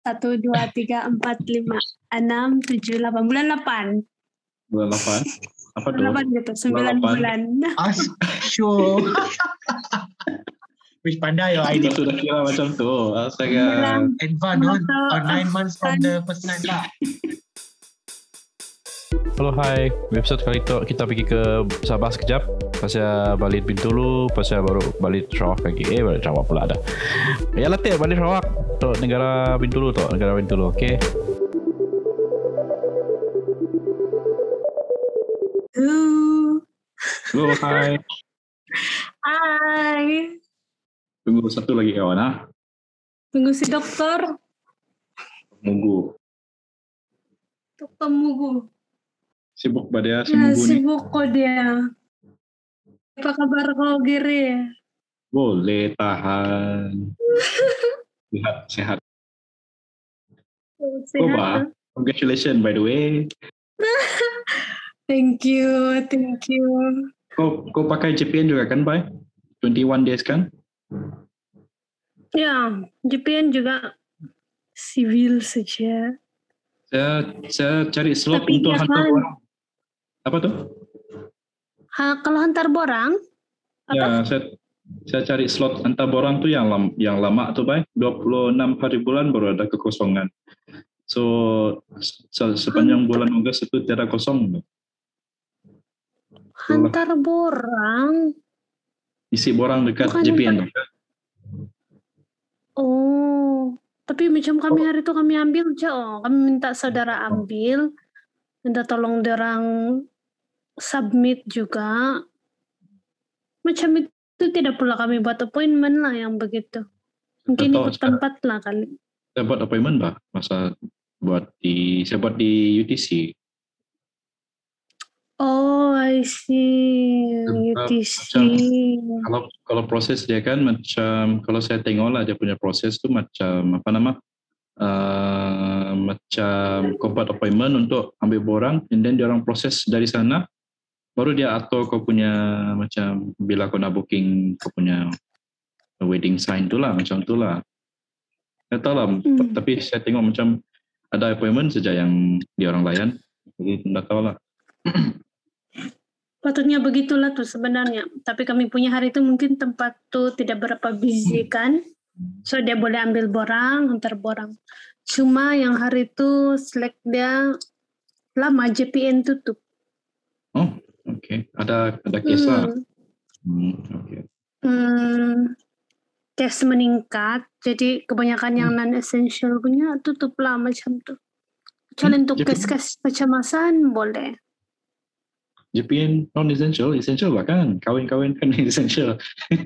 Satu, dua, tiga, empat, lima, enam, tujuh, delapan. Bulan delapan. Bulan 8. Apa tuh? Bulan delapan gitu. Sembilan bulan. As sure. Which pandai your Kita idea. sudah kira macam tu. Astaga. Bulan. Advance on, Atau, on nine months from the first night lah. Halo hai, episode kali itu kita pergi ke Sabah sekejap Pasal balik Bintulu, pasal baru balik Sarawak lagi Eh balik Sarawak pula ada Ya latih balik Sarawak Tu negara Bintulu tu, negara Bintulu, okay Uh, Halo, hai. Hai. Tunggu satu lagi kawan ah. Tunggu si dokter. Mugu. Dokter Mugu. Sibuk pada si Ya, sibuk kok dia. Apa kabar kau Giri? Boleh tahan. Sehat, sehat. Sehat. Ba? Congratulations by the way. Thank you, thank you. Kau kau pakai JPN juga kan, Bay? 21 days kan? Ya, JPN juga sivil saja. Saya saya cari slot Tapi untuk hantar kan- orang. Apa tuh? Ha, kalau hantar borang, Ya, saya saya cari slot hantar borang tuh yang lam, yang lama tuh, Bay. 26 hari bulan baru ada kekosongan. So se- sepanjang bulan Ogos itu tiada kosong. hantar borang. Isi borang dekat Bukan JPN. Oh, tapi macam kami hari itu kami ambil je, oh. kami minta saudara ambil, minta tolong orang submit juga. Macam itu tidak pula kami buat appointment lah yang begitu. Mungkin Atau ikut tempat lah kali. Saya buat appointment, Bah. Masa buat di saya buat di UTC. Oh, I see. UTC. Kalau kalau proses dia kan macam kalau saya tengok lah dia punya proses tu macam apa nama uh, macam kau buat appointment untuk ambil borang and then dia orang proses dari sana baru dia atur kau punya macam bila kau nak booking kau punya wedding sign tu lah macam tu lah. Saya tahu lah Hmm. tapi saya tengok macam ada appointment saja yang dia orang layan. Jadi tidak tahu lah. Patutnya begitulah tuh sebenarnya. Tapi kami punya hari itu mungkin tempat tuh tidak berapa busy kan. So dia boleh ambil borang, antar borang. Cuma yang hari itu select dia lama JPN tutup. Oh. Okay. Ada ada case lah. Hmm. Hmm, oke. Hmm, case meningkat. Jadi kebanyakan yang non essential punya tutup lah macam tuh. Kecuali Hmm, untuk case-case kecemasan boleh. JPN non essential, essential lah kan. Kawin-kawin kan essential.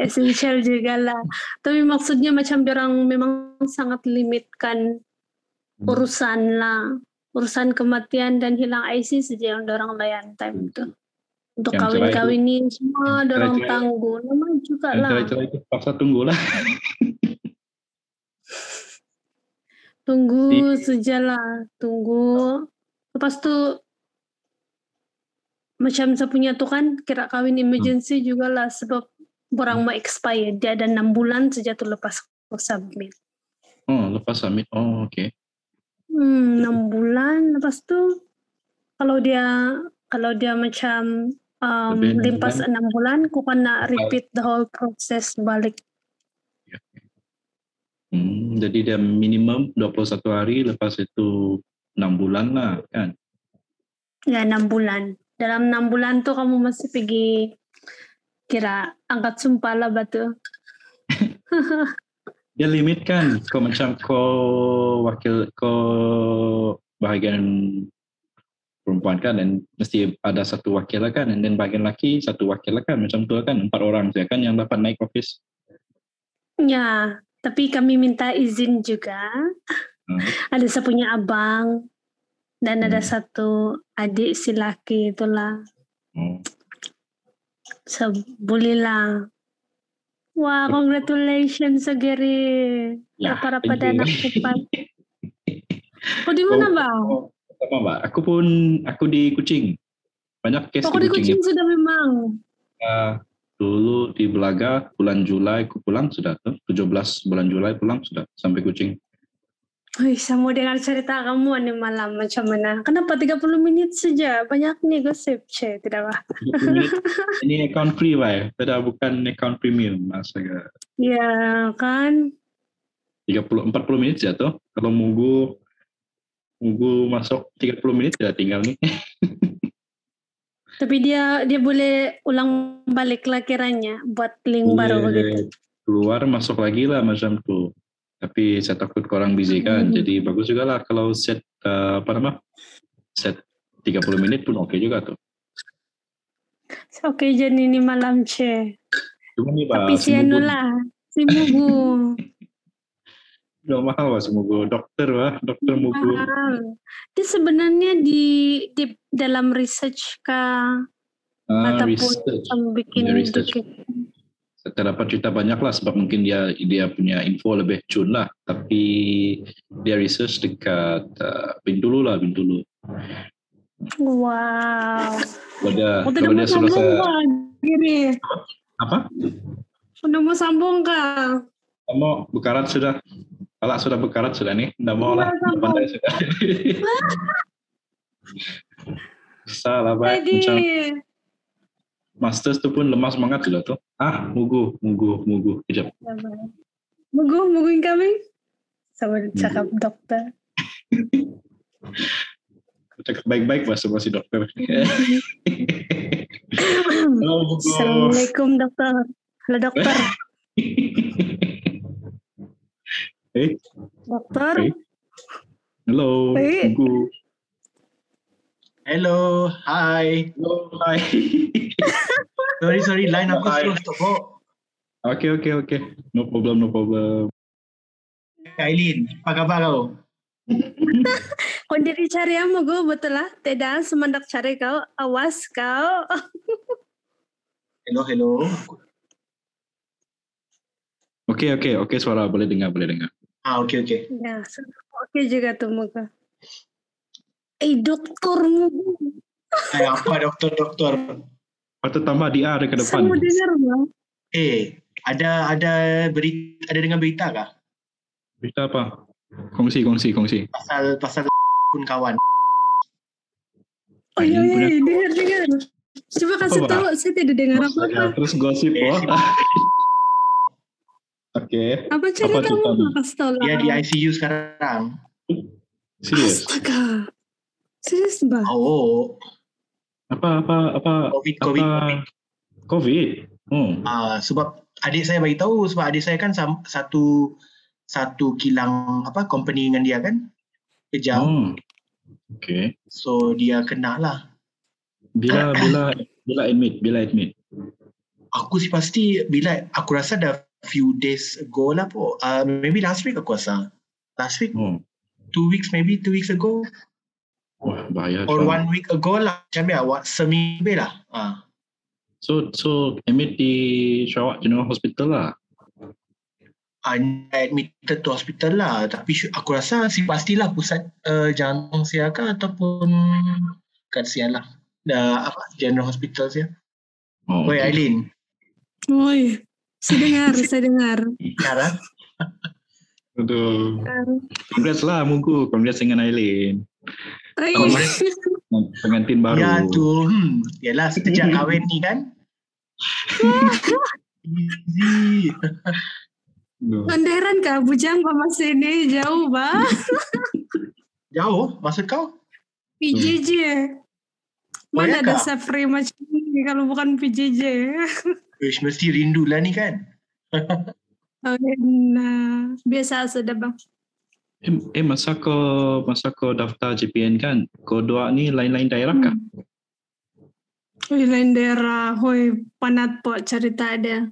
Essential juga lah. Tapi maksudnya macam orang memang sangat limitkan Hmm. urusan lah. Urusan kematian dan hilang IC saja yang orang layan time itu. Untuk Yang cerai itu- kawin-kawin ini semua orang cerai-cerai- tangguh. Namanya juga lah. cerai-cerai itu paksa tunggu lah. Tunggu sajalah. Tunggu. Lepas tu macam saya punya tu kan kira kawin emergency juga lah sebab orang mau expire dia ada enam bulan saja tu lepas submit. Oh, lepas submit. Oh, oke. Hmm, enam bulan. Lepas tu kalau dia kalau dia macam um, limpas bulan. enam bulan, aku kena repeat the whole process balik. Hmm, jadi dia minimum 21 hari, lepas itu 6 bulan lah kan. Ya enam bulan. Dalam enam bulan tu kamu masih pergi kira angkat sumpah lah batu. Dia limit kan, kau macam kau wakil, kau bahagian perempuan kan, dan mesti ada satu wakil lah kan, then bahagian laki satu wakil lah kan, macam tu lah kan, empat orang saja kan yang dapat naik office. Ya, tapi kami minta izin juga. Hmm. Ada saya punya abang dan ada Hmm. satu adik si laki itulah. Oh. So, boleh Wah, congratulations Gary. Ya, para pada anak cepat. Oh, di mana bang? Oh, sama mbak. Aku pun aku di Kucing. Banyak case Aku di di Kucing. Kucing sudah memang. Uh, Dulu di Belaga bulan Julai aku pulang sudah tuh 17 bulan Julai pulang sudah sampai Kucing. Wih, saya mau dengar cerita kamu nih malam macam mana. Kenapa 30 menit saja? Banyak nih gosip, tidak apa. 30 menit. Ini account free, Pak. Beda bukan account premium. Astaga. Ya kan? 30 40 menit ya tuh. Kalau Mugu Mugu masuk 30 menit ya tinggal nih. Tapi dia dia boleh ulang balik lah kiranya buat link baru Boleh begitu. Keluar masuk lagi lah macam tuh. Tapi saya takut orang busy kan. Hmm. Jadi bagus juga lah kalau set uh, apa nama? Set 30 menit pun oke juga tuh. Oke, jadi ini malam, ce. Cuma nih Pak, Tapi si anu lah, si Mugu. udah mahal si Mugu. Dokter Pak, dokter Mugu. Dia sebenarnya di di dalam research kah Ah, ataupun research. bikin Dia research. bikin- Saya dapat cerita banyak lah sebab mungkin dia dia punya info lebih cun lah. Tapi dia research dekat uh, Bintulu lah, Bintulu. Wow. Mau sudah sambung saya, kah? Gini. apa? Udah mau sambung kah? Kamu bekarat sudah? Kalau sudah bekarat sudah nih, tidak mau lah. Pandai sudah. Bisa lah, Pak. Jadi, Macam Masters tu pun lemah semangat sudah tuh. Ah, mugu, mugu, mugu. Kejap. Mugu, Mugu incoming? Sama cakap dokter. Cakap baik-baik bahasa bahasa dokter. Halo, mugu. Assalamualaikum dokter. Halo dokter. Eh, Dokter. Eh. halo, Eh. mugu. Hello, hi. Halo, hai. Sorry, sorry, line aku Hi. slow stop. Oh, Oke, oke, oke. No problem, no problem. Aileen, apa khabar kau? Kau dia dicari ya Mugu, betul lah. Tidak, semendak cari kau. Awas kau. Hello, hello. Oke, oke, oke. Suara boleh dengar, boleh dengar. Ah, okay, okay. Ya, oke juga tuh Mugu. Eh, dokter Mugu. Ay, apa doktor, doktor? Patut tambah di A Saya depan. mau dengar bang. Eh, ada ada berita ada dengar berita kah? Berita apa? Kongsi, kongsi, kongsi. Pasal pasal pun kawan. Oh iya, iya, iya, dengar, dengar. Coba kasih Apa, tahu, saya tidak dengar apa-apa. Terus gosip, Eh, oh. si- Oke, Apa ceritamu? ceritanya? Kasih tahu. Dia di ICU sekarang. serius. Astaga. Serius bang? Oh, Apa, apa, apa, COVID, COVID. apa? COVID. Oh, Ah, sebab adik saya bagi tahu sebab adik saya kan satu satu kilang apa company dengan dia kan kerja. oh. Oke. So dia kena lah. Bila, bila, bila admit, bila admit. Aku sih pasti bila aku rasa dah few days ago lah po. Uh, maybe last week aku rasa. Last week, Oh, two weeks maybe two weeks ago wah bahaya. or one week ago lah. Macam ya, what seminggu lah. Ah. So, so admit di Sarawak General Hospital lah. Uh, admitted to hospital lah. Tapi aku rasa sih pastilah pusat uh, jantung saya kah ataupun kat sian lah. Dah apa general hospital saya. Oh, Oi okay. Aileen, Oi, saya dengar, saya dengar. Nara. Aduh. Congrats lah Mugu. Congrats dengan Aileen. Oi. Pengantin baru. Ya tu, hmm, yalah sejak kahwin ni kan. Easy. Kenderan kah bujang sama sini jauh bang. Jauh maksud kau? PJJ. Mana Banyak ada kah? Safri macam ini kalau bukan PJJ. Wish mesti rindu lah ni kan. Oh, nah, biasa sudah bang. Eh, eh masa kau masa kau daftar JPN kan, kau doa ni lain-lain daerah kah? Di lain daerah, hoi panat po cerita ada.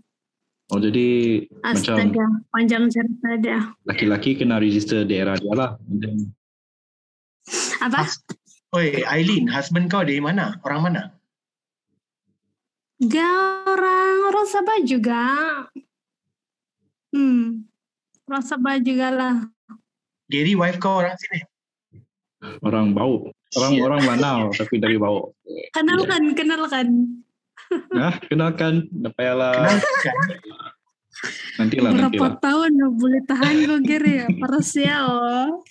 Oh jadi macam Astaga, panjang cerita ada. laki-laki kena register daerah dia lah. Then, Apa? Oi Aileen, husband kau dari mana? Orang mana? Gak orang orang Sabah juga. Hmm, orang Sabah juga lah. Gary wife kau orang sini. orang bau. Orang Sial. orang Lanau tapi dari bau. Kenalkan, kenalkan. Nah, kenalkan, tak payahlah. Kenalkan. Nantilah, Berapa nantilah. tahun lo boleh tahan kok Gere ya? Paras ya oh.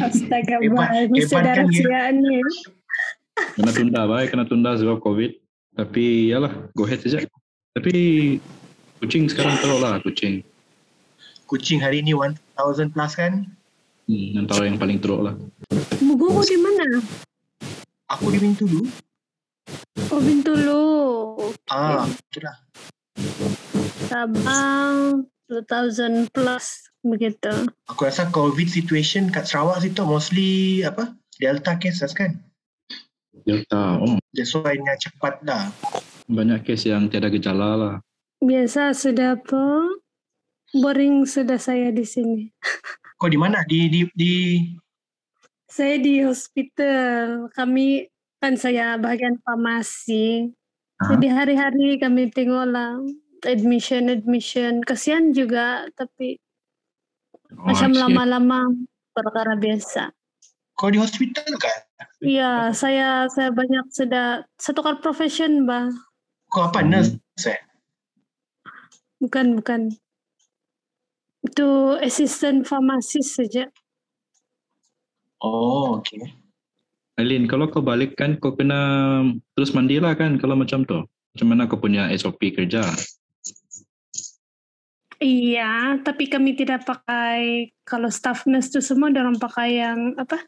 Astaga, kan, Gere? rahasiaan nih. Kena tunda, baik. Kena tunda sebab COVID. Tapi, yalah, go ahead saja. Tapi, kucing sekarang teruk lah, kucing. Kucing hari ni 1000 plus kan? Hmm, antara yang paling teruk lah. Mugo di mana? Aku di Bintulu. Oh, Bintulu. Ah, itulah. Sabang 2000 plus begitu. Aku rasa COVID situation kat Sarawak situ mostly apa? Delta cases kan? Delta, oh, That's why nya cepat dah. banyak kes yang tiada gejala lah. Biasa sudah apa? Boring sudah saya di sini. Kau di mana? Di di di Saya di hospital. Kami kan saya bagian farmasi. Ah. Jadi hari-hari kami tengoklah admission admission. Kasihan juga tapi Oh, macam lama-lama perkara biasa. kau di hospital kan? Iya, saya saya banyak sudah satu kali profession bah. Kau apa nurse? eh? Bukan bukan. Itu assistant pharmacist saja. Oh, okay. Aileen, kalau kau balik kan kau kena terus mandilah kan kalau macam tu. Macam mana kau punya SOP kerja? Iya, tapi kami tidak pakai kalau staff nurse itu semua orang pakai yang apa?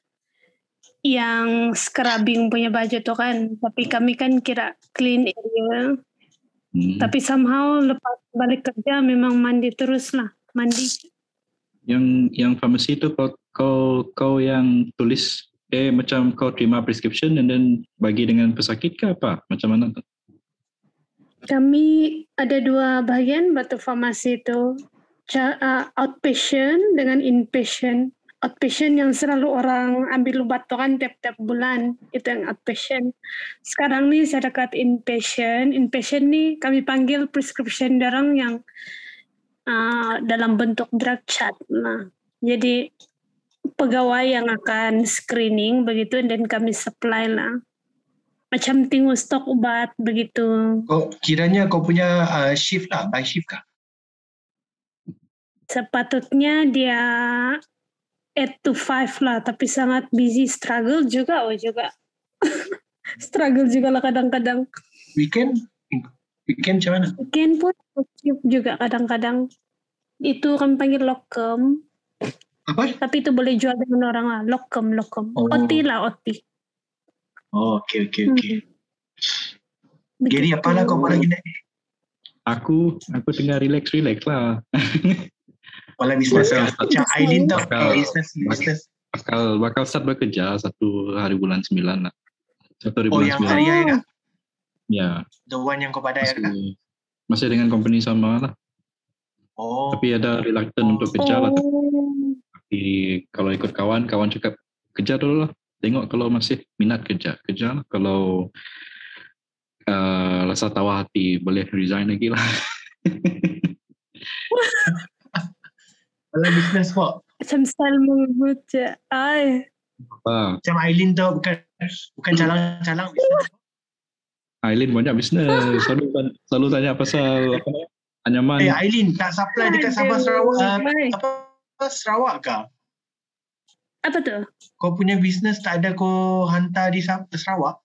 Yang scrubbing punya baju tuh kan. Tapi kami kan kira clean area. Hmm. Tapi somehow lepas balik kerja memang mandi terus lah. Mandi. Yang yang farmasi tu kau kau kau yang tulis eh macam kau terima prescription and then bagi dengan pesakit ke apa? Macam mana tu? Kami ada dua bagian batu farmasi itu. Ca- outpatient dengan inpatient. Outpatient yang selalu orang ambil obat tuh kan tiap-tiap bulan. Itu yang outpatient. Sekarang nih saya dekat inpatient. Inpatient nih kami panggil prescription darang yang uh, dalam bentuk drug chart. Nah, jadi pegawai yang akan screening begitu dan kami supply lah. Macam tunggu stok obat begitu. Kau kiranya kau punya uh, shift lah, by shift kah? sepatutnya dia 8 to 5 lah tapi sangat busy struggle juga oh juga struggle juga lah kadang-kadang Weekend? Weekend mana? weekend pun juga kadang-kadang itu kami panggil lokum Apa? tapi itu boleh jual dengan orang lah lokum lokum Oh. oti lah oti Oh, okay, okay, okay. Hmm. Gary, apa lah kau apa lagi nak? Aku aku tengah relax relax lah. Bakal kah? start- Macam Aileen tau, Bakal- business, business. Bakal bakal start bekerja satu hari bulan sembilan lah. Satu hari Oh, bulan yang sembilan. hari kah? Ya, The one yang kau padai kah? masih, masih dengan company sama lah. Oh, Tapi ada reluctant untuk kerja lah. oh Tapi kalau ikut kawan, kawan cakap kerja dulu lah. Tengok kalau masih minat kerja, kerja lah. Kalau uh, rasa tawa hati, boleh resign lagi lah. wala business kok. macam style mengebut je ay Ah, Macam Aileen tau, bukan bukan calang-calang. Aileen banyak bisnes. Selalu, selalu tanya pasal apa anyaman. Eh, Aileen, tak supply dekat Sabah Sarawak. Uh, apa Sarawak kah? apa tuh Kau punya business tak ada kau hantar di Sa- Sarawak?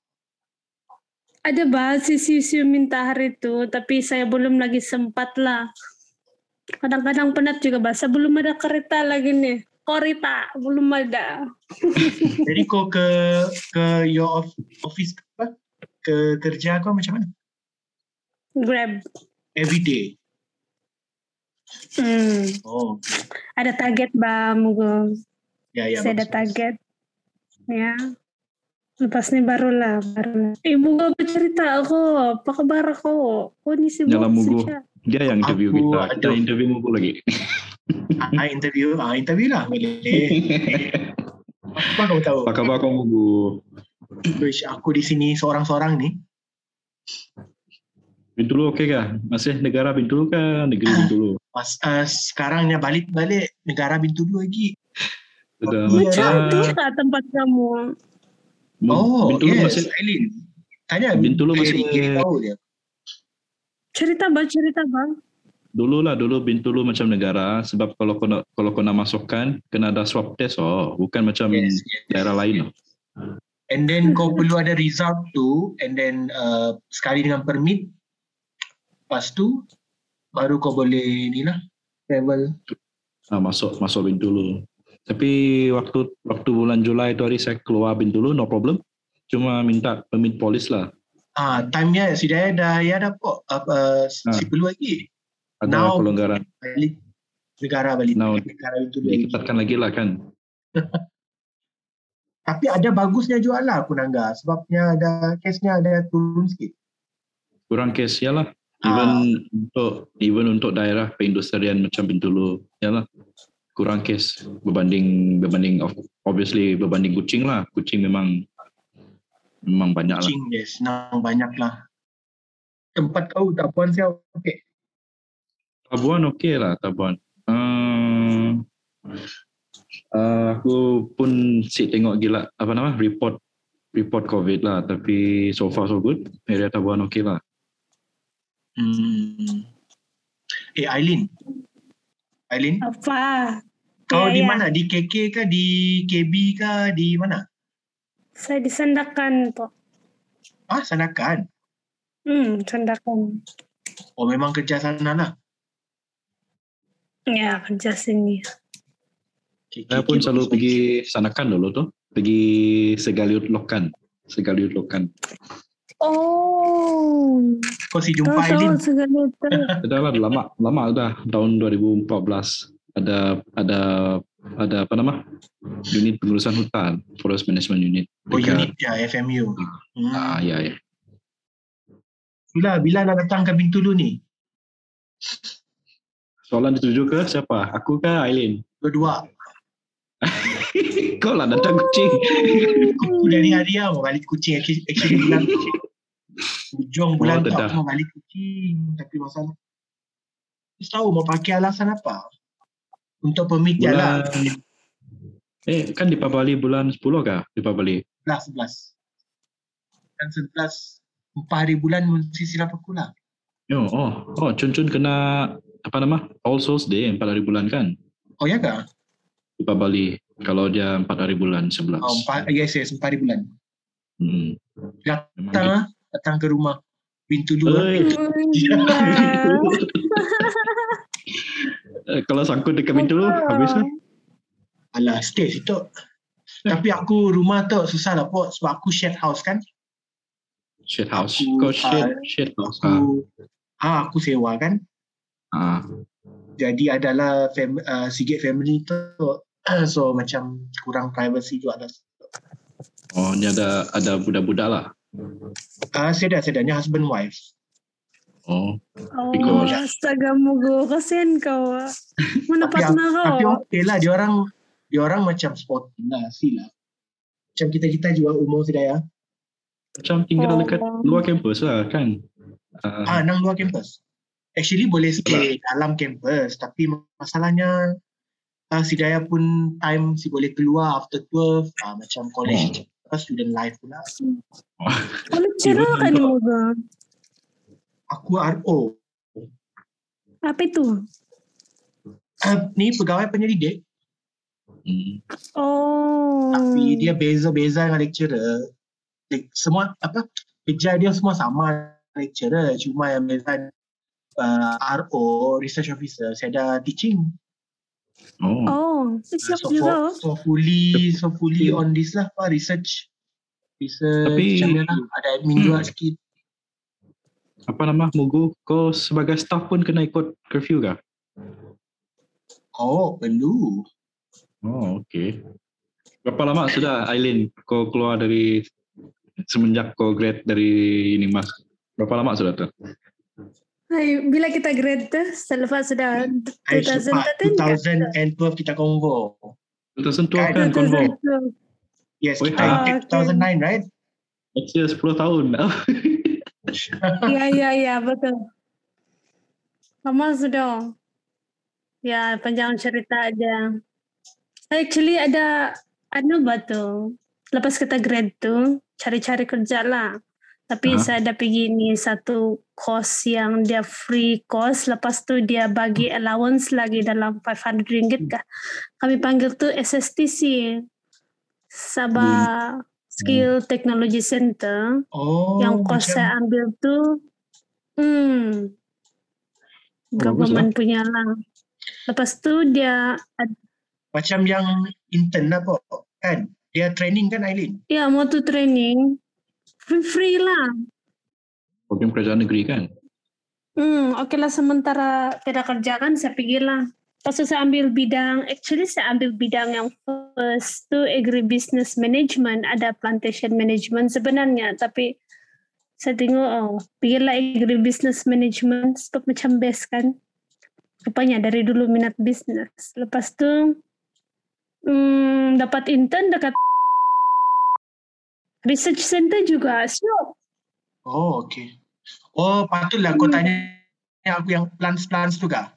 ada bahas isu-isu minta hari itu, tapi saya belum lagi sempat lah. Kadang-kadang penat juga bahasa belum ada kereta lagi nih. Korita belum ada. Jadi kau ke ke your of- office apa? Ke kerja kau macam mana? Grab. Every day. Hmm. Oh, Ada target bang, Mugo. ya ya. saya ada bagus. target. Ya. Lepas ini barulah, barulah. Eh, Mugo bercerita aku. Apa kabar aku? Kau ni sibuk Nyala Mugo. Dia yang interview Aku kita. Kita ada- interview Mugu lagi. Ah, interview, ah interview lah. Boleh. Apa kau tahu? Apa khabar kau Mugu? Wish aku di sini seorang-seorang ni. Bintulu okey kah? Masih negara Bintulu kah? Negeri Bintulu? Pas uh, sekarangnya balik-balik negara Bintulu lagi. Sudah macam tu kah tempat kamu? Oh, Bintulu yes, masih Aileen. Tanya Bintulu masih- Gary tahu dia. Cerita bang, cerita bang. Dulu lah, dulu Bintulu macam negara. Sebab kalau kau nak, kalau kau nak masukkan, kena ada swab test. Oh, bukan macam Yes, yes. daerah lain. And then kau perlu ada result tu and then uh, sekali dengan permit. Lepas tu baru kau boleh ni lah travel. Ah, masuk masuk Bintulu. Tapi waktu waktu bulan Julai tu hari saya keluar Bintulu, no problem. Cuma minta permit polis lah. Ah, time-nya si Daya dah ya dah kok apa uh, si perlu lagi Ada Now- pelonggaran. balik negara balik Now, negara itu. Diketatkan lagi lah kan. Tapi ada bagusnya juga lah Kunangga sebabnya ada kesnya ada turun sikit. Kurang kes, ya lah. Even untuk even untuk daerah perindustrian macam Bintulu, ya lah. Kurang kes berbanding berbanding obviously berbanding kucing lah. Kucing memang memang banyak lah. Kucing yes, senang banyak lah. Tempat kau tak puan siapa? Okay. Tabuan okey lah Tabuan. Uh, uh, aku pun si tengok gila apa nama report report COVID lah tapi so far so good. Area Tabuan okey lah. Hmm. Eh Aileen. Aileen, Apa? kau Ya, di ya. mana? Di KK ke di KB ke di mana? Saya disandakan po. Ah, Sanakan. Hmm, sandakan. Oh memang kerja sana lah. Ya, kerja sini. Saya pun selalu pergi sanakan dulu tu. Pergi Segaliut Lokan. Segaliut Lokan. Oh, Kau si jumpa Aileen. tahu segala itu. Dah lah lama lama dah tahun 2014 ada ada ada apa nama unit pengurusan hutan forest management unit Oh dekat- unit ya FMU. Hmm. ah ya ya Bila bila nak datang ke Bintulu ni? soalan dituju ke siapa aku ke Aileen Berdua. Kau lah datang kucing Aku dari hari mau balik kucing. Actually, bulan kucing. Ujung bulan Oh, aku mau balik kucing. Tapi masalah. Terus tahu mau pakai alasan apa? Untuk permit je lah. eh kan di Bali bulan 10 kah di Bali 11, 11. Dan 11, empat hari bulan silap aku lah. oh oh oh Chun Chun kena apa nama All Souls Day empat hari bulan kan Oh ya kah? Di Bali kalau dia empat hari bulan 11 Oh, empat, yes, yes, empat hari bulan. hmm. Datang gitu. datang ke rumah. Pintu dua. Eh, eh, kalau sangkut dekat pintu tu habis lah Alah, stay situ. Tapi aku rumah tu susah lah pok sebab aku shared house kan. shit house Aku, kau ah, house ah. Aku, ah, aku sewa kan. ah. Jadi adalah fam, uh, Sigit family tu. So macam kurang privacy juga lah. oh ni ada ada budak-budak lah Ah, sedar, sedarnya husband wife. oh Oh, Because- astaga mugo. Kasihan kau. ah. Mana Tapi, partner tapi kau? okey lah, dia orang dia orang macam sporting lah, see lah. Macam kita-kita juga umur sedaya. macam tinggal Oh. dekat luar kampus lah kan Ah, ah. nang luar kampus. Actually boleh stay dalam kampus, tapi masalahnya uh, si Daya pun time si boleh keluar after 12, ah, macam college apa, student life pula. Kau lecturer kan ni mugo? Aku RO. Apa itu? Uh, ni pegawai penyelidik, hmm. Oh. tapi dia beza-beza dengan lecturer. Like, semua apa kerja dia semua sama lecturer, cuma yang beza uh, RO, research officer, saya ada teaching. Oh. Oh, siap so, juga. so fully so fully on this lah apa research research Tapi- macam mana lah. Ada admin juga sikit. Apa nama? Mugu kau sebagai staff pun kena ikut curfew kah? Oh perlu. Oh okey berapa lama sudah Aileen kau keluar dari semenjak kau grad dari ini mas? Berapa lama sudah tu bila kita grade tu, selepas sudah I cepat 2013 2012 kita convo 2012 Kan, konvo 2012. yes kita intake okay. 2009 right year 10 tahun Ya, ya, ya, betul. Lama sudah. Ya, panjang cerita aja. Actually ada anu batu. Lepas kita grade tu, cari-cari kerja lah. Tapi Aha. saya ada pergi ni satu course yang dia free course. Lepas tu dia bagi allowance lagi dalam 500 ringgit kah. Kami panggil tu SSTC. Sabah Skill Technology Center. Oh, yang course macam saya ambil tu hmm government punya lah. Lepas tu dia macam yang intern lah po, kan? Dia training kan Aileen? ya mau tu training free free lah. Program kerajaan negeri kan? Hmm, oke lah sementara tidak kerja kan saya pergi lah. Pas saya ambil bidang, actually saya ambil bidang yang first tu agribusiness management, ada plantation management sebenarnya, tapi saya tengok oh, pergilah agribusiness management, sebab macam best kan. Rupanya dari dulu minat bisnis. Lepas tu hmm, dapat intern dekat research center juga, sure. Oh, okay. Oh, patutlah kau tanya aku yang plants-plants tu kah?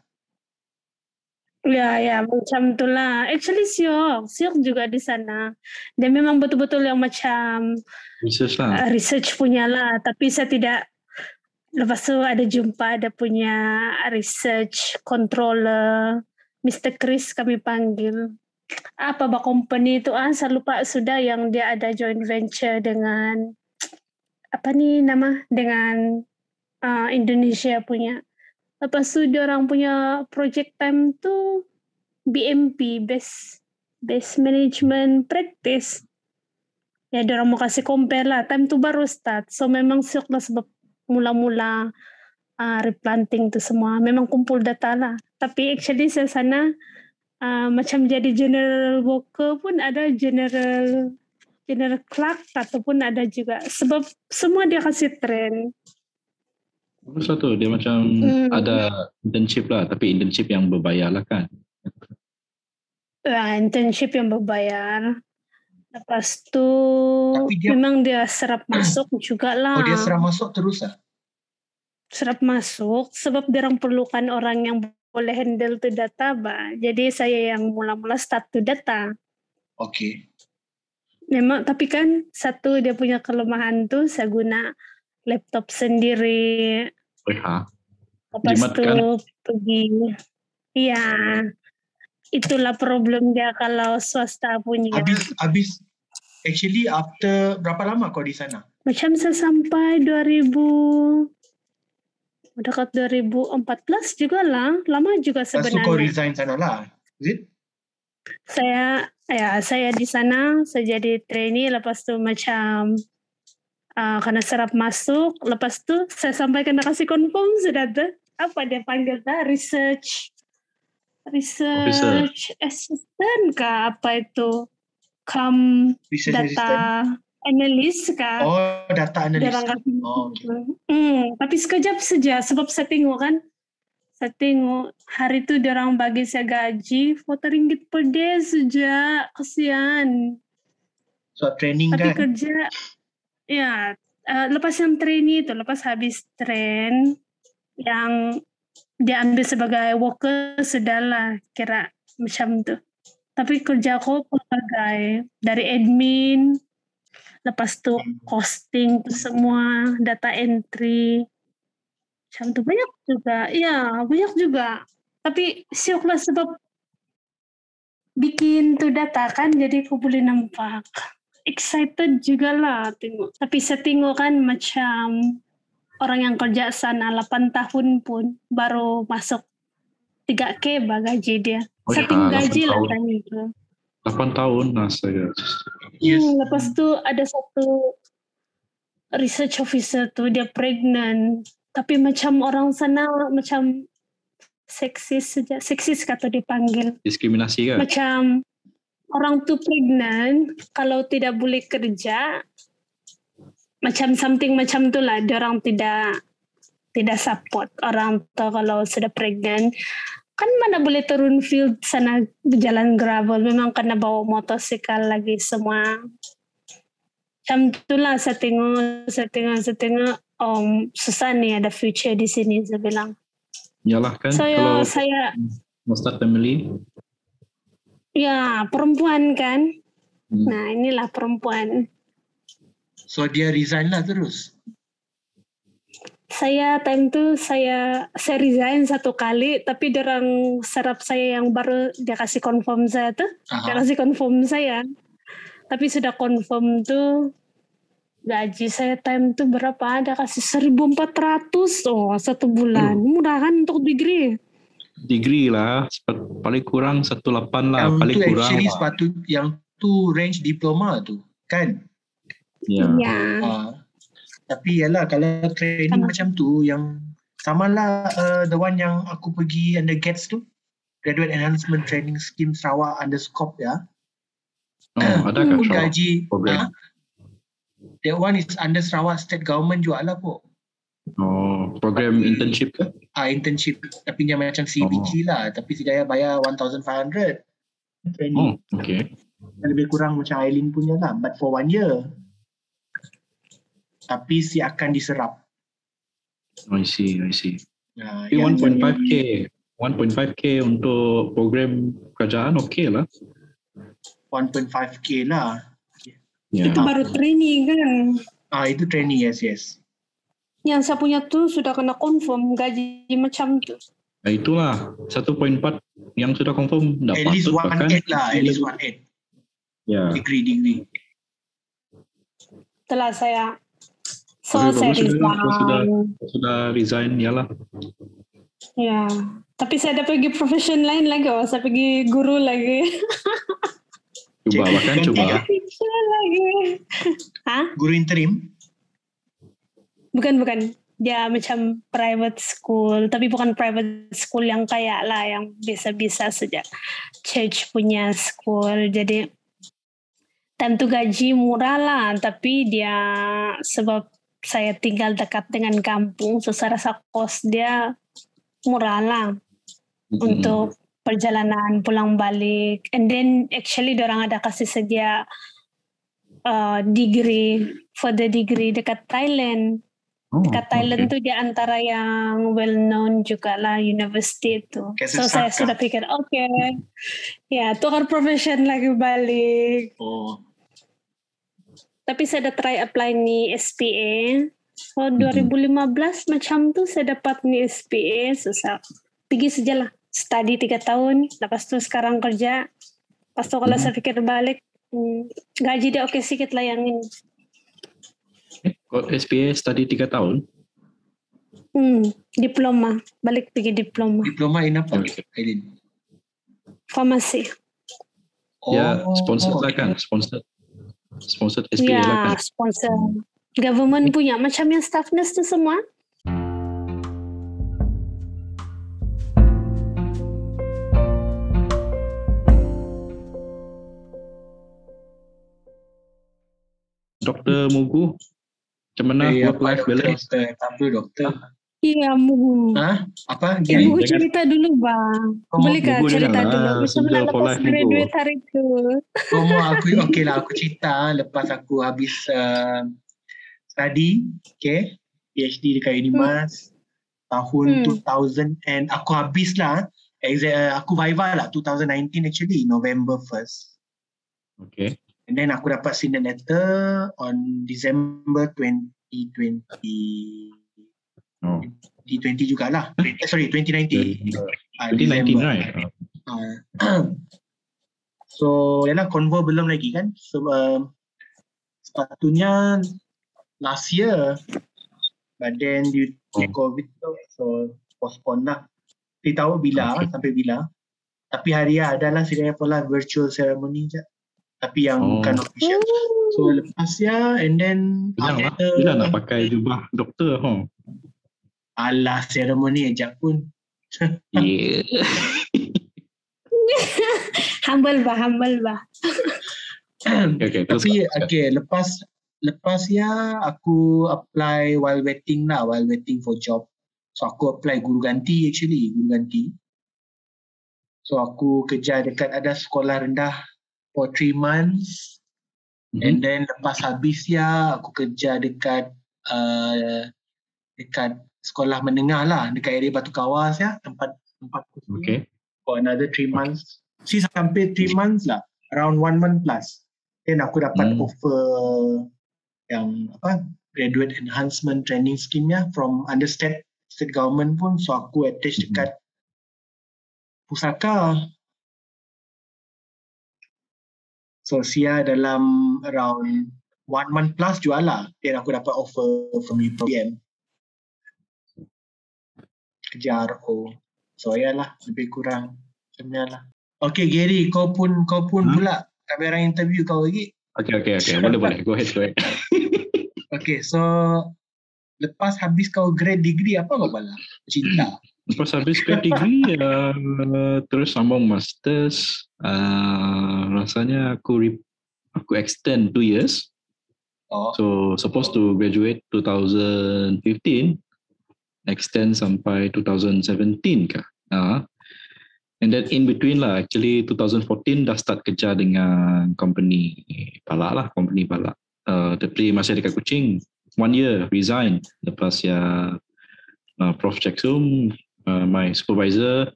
Ya, ya, macam itulah. Actually, Siok, Siok juga di sana. Dia memang betul-betul yang macam Research lah. uh, research punya lah. Tapi saya tidak, lepas tu ada jumpa ada punya research controller, Mr. Chris kami panggil. Apa bah company itu ah, saya lupa sudah yang dia ada joint venture dengan, apa ni nama, dengan uh, Indonesia punya. Lepas tu dia orang punya project time tu BMP, Best Best Management Practice. Ya dia orang mau kasih compare lah, time tu baru start. So memang syok lah sebab mula-mula uh, replanting tu semua. Memang kumpul data lah. Tapi actually saya sana uh, macam jadi general worker pun ada general general clerk ataupun ada juga. Sebab semua dia kasih trend. Bagus lah tu. Dia macam Hmm. ada internship lah. Tapi internship yang berbayar lah kan. uh, internship yang berbayar. Lepas tu Tapi dia- memang dia serap masuk juga lah. Oh, dia serah masuk terus ah? serap masuk sebab dia orang perlukan orang yang boleh handle tu data ba. Jadi saya yang mula-mula start tu data. Okay. Memang tapi kan satu dia punya kelemahan tu saya guna laptop sendiri. Oh, ha. Lepas Jimat tu kan? pergi. Iya. Itulah problem dia kalau swasta punya. Habis, habis, actually after, berapa lama kau di sana? Macam saya sampai 2000 dekat 2014 juga lah. Lama juga sebenarnya. resign sana lah. Is it? Saya ya saya di sana saya jadi trainee lepas tu macam uh, karena serap masuk lepas tu saya sampai kena kasih confirm sudah tu apa dia panggil dah research research assistant kah apa itu come Research assistant? Data analyst kah Oh, data kasih Oh, okay. Hmm, tapi sekejap saja sebab saya tengok kan. Saya tengok hari tu dia orang bagi saya gaji 40 ringgit per day saja. Kesian. So, training Tapi kan? kerja ya uh, lepas yang trainee itu lepas habis train yang dia ambil sebagai worker sudahlah kira macam tu. Tapi kerja aku pelbagai dari admin lepas tu costing tu semua data entry. Macam tu banyak juga. Ya banyak juga. Tapi siok lah sebab bikin tu data kan jadi aku boleh nampak. Excited juga lah tengok. Tapi saya tengok kan macam orang yang kerja sana 8 tahun pun baru masuk 3K bah gaji dia. Oh, setting ya, 8 gaji lah tahun. kan itu 8 tahun lah saya. Yes. Hmm, lepas tu ada satu research officer tu dia pregnant. Tapi macam orang sana macam seksis saja. Seksis kata dipanggil. Diskriminasi kan? Macam orang tu pregnant kalau tidak boleh kerja macam something macam tu lah. Dia orang tidak tidak support orang tu kalau sudah pregnant. Kan mana boleh turun field sana berjalan gravel. Memang kena bawa motosikal lagi semua. Macam itulah saya tengok, saya tengok, saya tengok. Um, susah nih ada future di sini saya bilang. Yalah kan Saya kalau saya mau start family. ya perempuan kan. Hmm. Nah inilah perempuan. So, dia resign lah terus? Saya time tu saya saya resign satu kali tapi orang serap saya yang baru dia kasih confirm saya tuh dia Aha. kasih confirm saya. Tapi sudah confirm tuh gaji saya time tuh berapa? Ada kasih 1400 oh satu bulan. Murah kan untuk degree? Degree lah, paling kurang 18 lah, Yang paling kurang actually lah. sepatu yang tu range diploma tu kan? Ya. ya. Ah. Tapi yalah kalau training Sama. macam tu yang sama lah uh, the one yang aku pergi under GATS tu Graduate Enhancement Training Scheme Sarawak under scope ya Oh, adakah pun Sarawak gaji program? ah, that one is under Sarawak State Government juga lah po Oh, program internship ke? ah, internship tapi yang macam CBG lah tapi si Daya bayar 1500 training Oh, okay. lebih kurang macam Aileen punya lah but for one year tapi si akan diserap. I see, I see. Nah, Tapi yang 1.5k, 1.5k untuk program kerajaan okey lah. 1.5k lah. Ya. itu baru training kan? Ah itu training yes yes. Yang saya punya tuh sudah kena confirm gaji macam tuh Nah, itulah. 1.4 yang sudah confirm dah at least patut bahkan. 1.8 lah at least 1.8 ya. Degree degree. Setelah saya so Tapi saya bagus sudah lah, kalau sudah- resign sudah resign yalah ya tapi saya ada pergi profession lain lagi oh saya pergi guru lagi. Cuba Cik, bahkan ya? teacher lagi. Hah? guru interim? Bukan bukan. Dia macam private school tapi bukan private school yang kayak lah yang bisa-bisa saja church punya school. Jadi tentu gaji murah lah tapi dia sebab saya tinggal dekat dengan kampung saya rasa kos dia murah lah Mm-mm. untuk perjalanan pulang balik. And then actually orang ada kasih sedia uh, degree for the degree dekat Thailand. Oh, dekat Thailand okay. tuh di antara yang well known juga lah university itu Kayak so saya sudah pikir oke ya tukar profession lagi balik. Oh tapi saya ada try apply ni SPA so Mhm. 2015 macam tuh saya dapat ni SPA so saya pergi saja lah study tiga tahun. Lepas tu sekarang kerja. Pas tu kalau Mhm. saya pikir balik hmm, gaji dia oke sedikit lah yang ini. Kau SPA study 3 tahun? Hmm, diploma. Balik pergi diploma. Diploma in apa? Okay. Aileen farmasi. Ya Oh, sponsored lah kan. Sponsored sponsored SPA lah ya kan sponsor government punya macam yang staff nurse tu semua Dr. Mugu macam mana Eh, work apa life doktor, balance doktor? Tak apa doktor. iya mu Ha? Apa? Ya, Gini. Mugu jangan- cerita dulu bang Oh, boleh kah cerita dulu lah, mana for lepas Mugu. graduate hari tu Como aku okey lah aku cerita lepas aku habis uh, study, okay, PhD dekat Unimas tahun Hmm. 2000 and aku habis lah exact, uh, aku viva lah 2019 actually November 1st okay and then aku dapat senior letter on December 2020 oh 2020 jugalah eh, sorry 2019 Ah, 2019 December. right Ah. so yalah convo belum lagi kan so um, sepatutnya last year but then due to Oh. covid tu, so postpone lah tapi tahu bila Okay. sampai bila tapi hari ya adalah sidang pula virtual ceremony je tapi yang Oh. bukan official so lepas ya and then Bila lah, after- bila nak pakai jubah doktor huh? Alah ceremony aja pun Yeah. humble bah humble bah okay, okay, terus Tapi okay, lepas lepas ya aku apply while waiting lah, while waiting for job. So aku apply guru ganti actually, guru ganti. So aku kerja dekat ada sekolah rendah for three months. Mhm. And then lepas habis ya aku kerja dekat uh, dekat sekolah menengah lah dekat area Batu Kawas ya tempat tempat aku Okay. for another three months. Si sampai three months lah, around one month plus. Then aku dapat Hmm. offer yang apa graduate enhancement training scheme-nya from under state state government pun so aku attach dekat pusaka so Sia dalam around one month plus jual lah then aku dapat offer from UPM kerja RO so ya lah lebih kurang macam lah Okay Gary kau pun kau pun Hmm? pula kamera interview kau lagi Okay, okay, okay. Boleh, boleh. Go ahead, go ahead. Okay, so lepas habis kau grade degree apa kau bala? Cinta. Lepas habis grad degree, uh, terus sambung masters. Uh, rasanya aku re- aku extend two years. Oh, So supposed to graduate 2015, extend sampai 2017 kah? Uh, and then in between lah, actually 2014 dah start kerja dengan company balak lah, company balak. Uh, tapi masih dekat Kuching. One year resign lepas ya uh, Prof Jackson, uh, my supervisor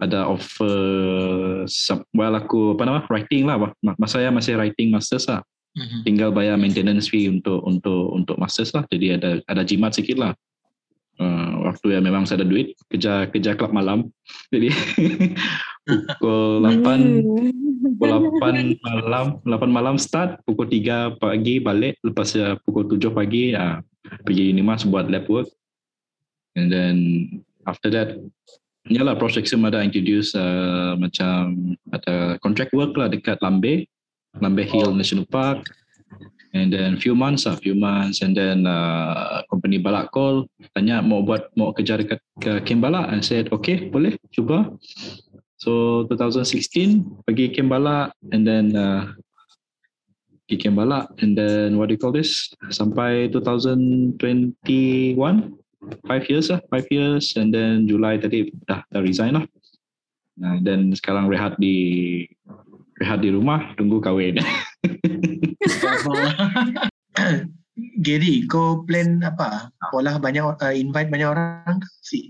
ada offer some, well aku apa nama writing lah Ma- masa saya masih writing masters lah mhm. tinggal bayar maintenance fee untuk untuk untuk masters lah jadi ada ada jimat sikit lah uh, waktu yang memang saya ada duit kerja kerja klub malam. Jadi pukul 8 Hmm. pukul 8 malam 8 malam start pukul 3 pagi balik lepas ya pukul 7 pagi uh, pergi Unimas buat lab work. And then after that yalah project sim ada introduce uh, macam ada contract work lah dekat Lambe Lambe Hill National Park. And then few months lah few months. And then uh, company balak call tanya mau buat mau kerja dekat ke Kem Balak. I said okay boleh cuba. So 2016 pergi Kembala and then uh, pergi Kembala and then what do you call this? Sampai 2021 five years lah five years. And then July tadi dah dah resign lah. Nah, dan sekarang rehat di rehat di rumah tunggu kahwin. Gary, kau plan apa? Pola banyak uh, invite banyak orang ke? Si.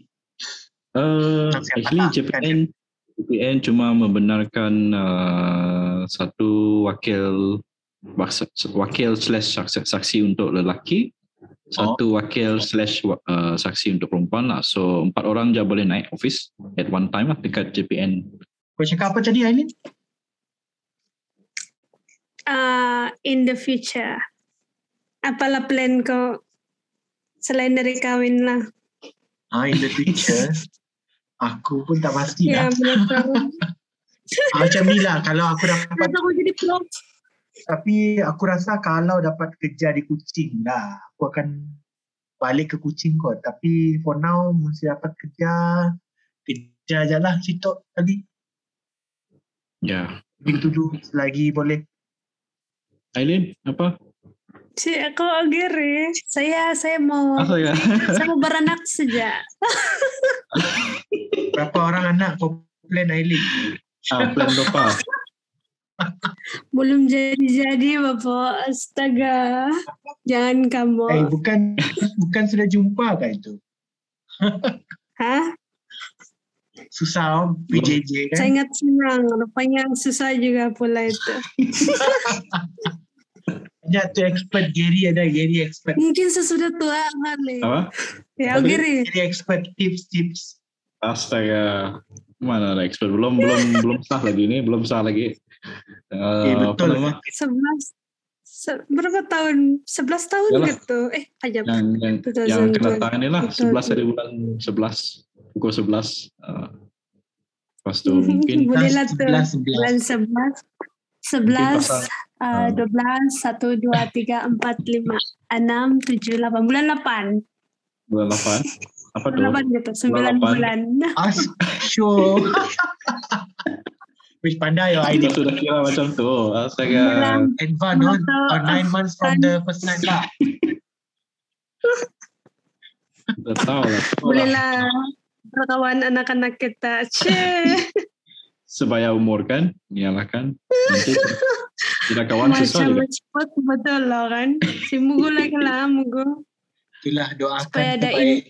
Uh, actually JPN JPN cuma membenarkan uh, satu wakil wakil slash saksi, saksi untuk lelaki satu wakil slash wa- uh, saksi untuk perempuan lah so empat orang je boleh naik office at one time lah dekat JPN Kau cakap apa tadi Aileen? uh, in the future? Apalah plan kau selain dari kahwin lah? Ah, in the future. aku pun tak pasti Ya, lah. tahu. Ah, Macam ni lah kalau aku dapat Kenapa kau jadi prof? tapi aku rasa kalau dapat kerja di Kuching lah aku akan balik ke Kuching kot tapi for now mesti dapat kerja kerja je lah situ tadi ya pintu dulu selagi boleh Aileen apa Si aku Giri. Saya saya mau apa ya saya mau beranak saja. berapa orang anak kau plan Aileen ah, plan berapa Belum jadi-jadi Bapak. Astaga. Jangan kamu. eh bukan bukan sudah jumpa kah itu Hah? susah om PJJ kan Sangat senang. Rupanya susah juga pula itu. Banyak tu expert Gary ada Gary expert Mungkin sesudah tua kali. apa Ya, Apa Giri. Gary expert tips tips Astaga, mana ada expert belum belum belum sah lagi nih, belum sah lagi. Uh, Eh, apa betul. nama? Sebelas. Se- berapa tahun? Sebelas tahun Yalah. gitu. Eh, aja. Yang yang 2020. yang kena tangan lah. 11 hari bulan 11 pukul 11. Uh, lepas tu mungkin Boleh lah tuh. 11 11 Bulan sebelas. Sebelas. Pasal- uh, Ah. Dua belas. Satu, dua, tiga, empat, lima, enam, tujuh, delapan. Bulan delapan. bulan 8. Apa tu? Bulan delapan gitu. Sembilan delapan. bulan. As sure. Which pandai Kita idea. sudah kira macam tu. Astaga. Sembilan. Advance no? Atau- or nine months from the first night lah. Dah tahu lah. Boleh lah. Kawan anak-anak kita. Cih. Sebaya umur kan? Iyalah kan. Nanti tidak kawan susah Macam cepat betul lah kan. Si Mugu lah Mugu. Itulah doakan Supaya ada terbaik.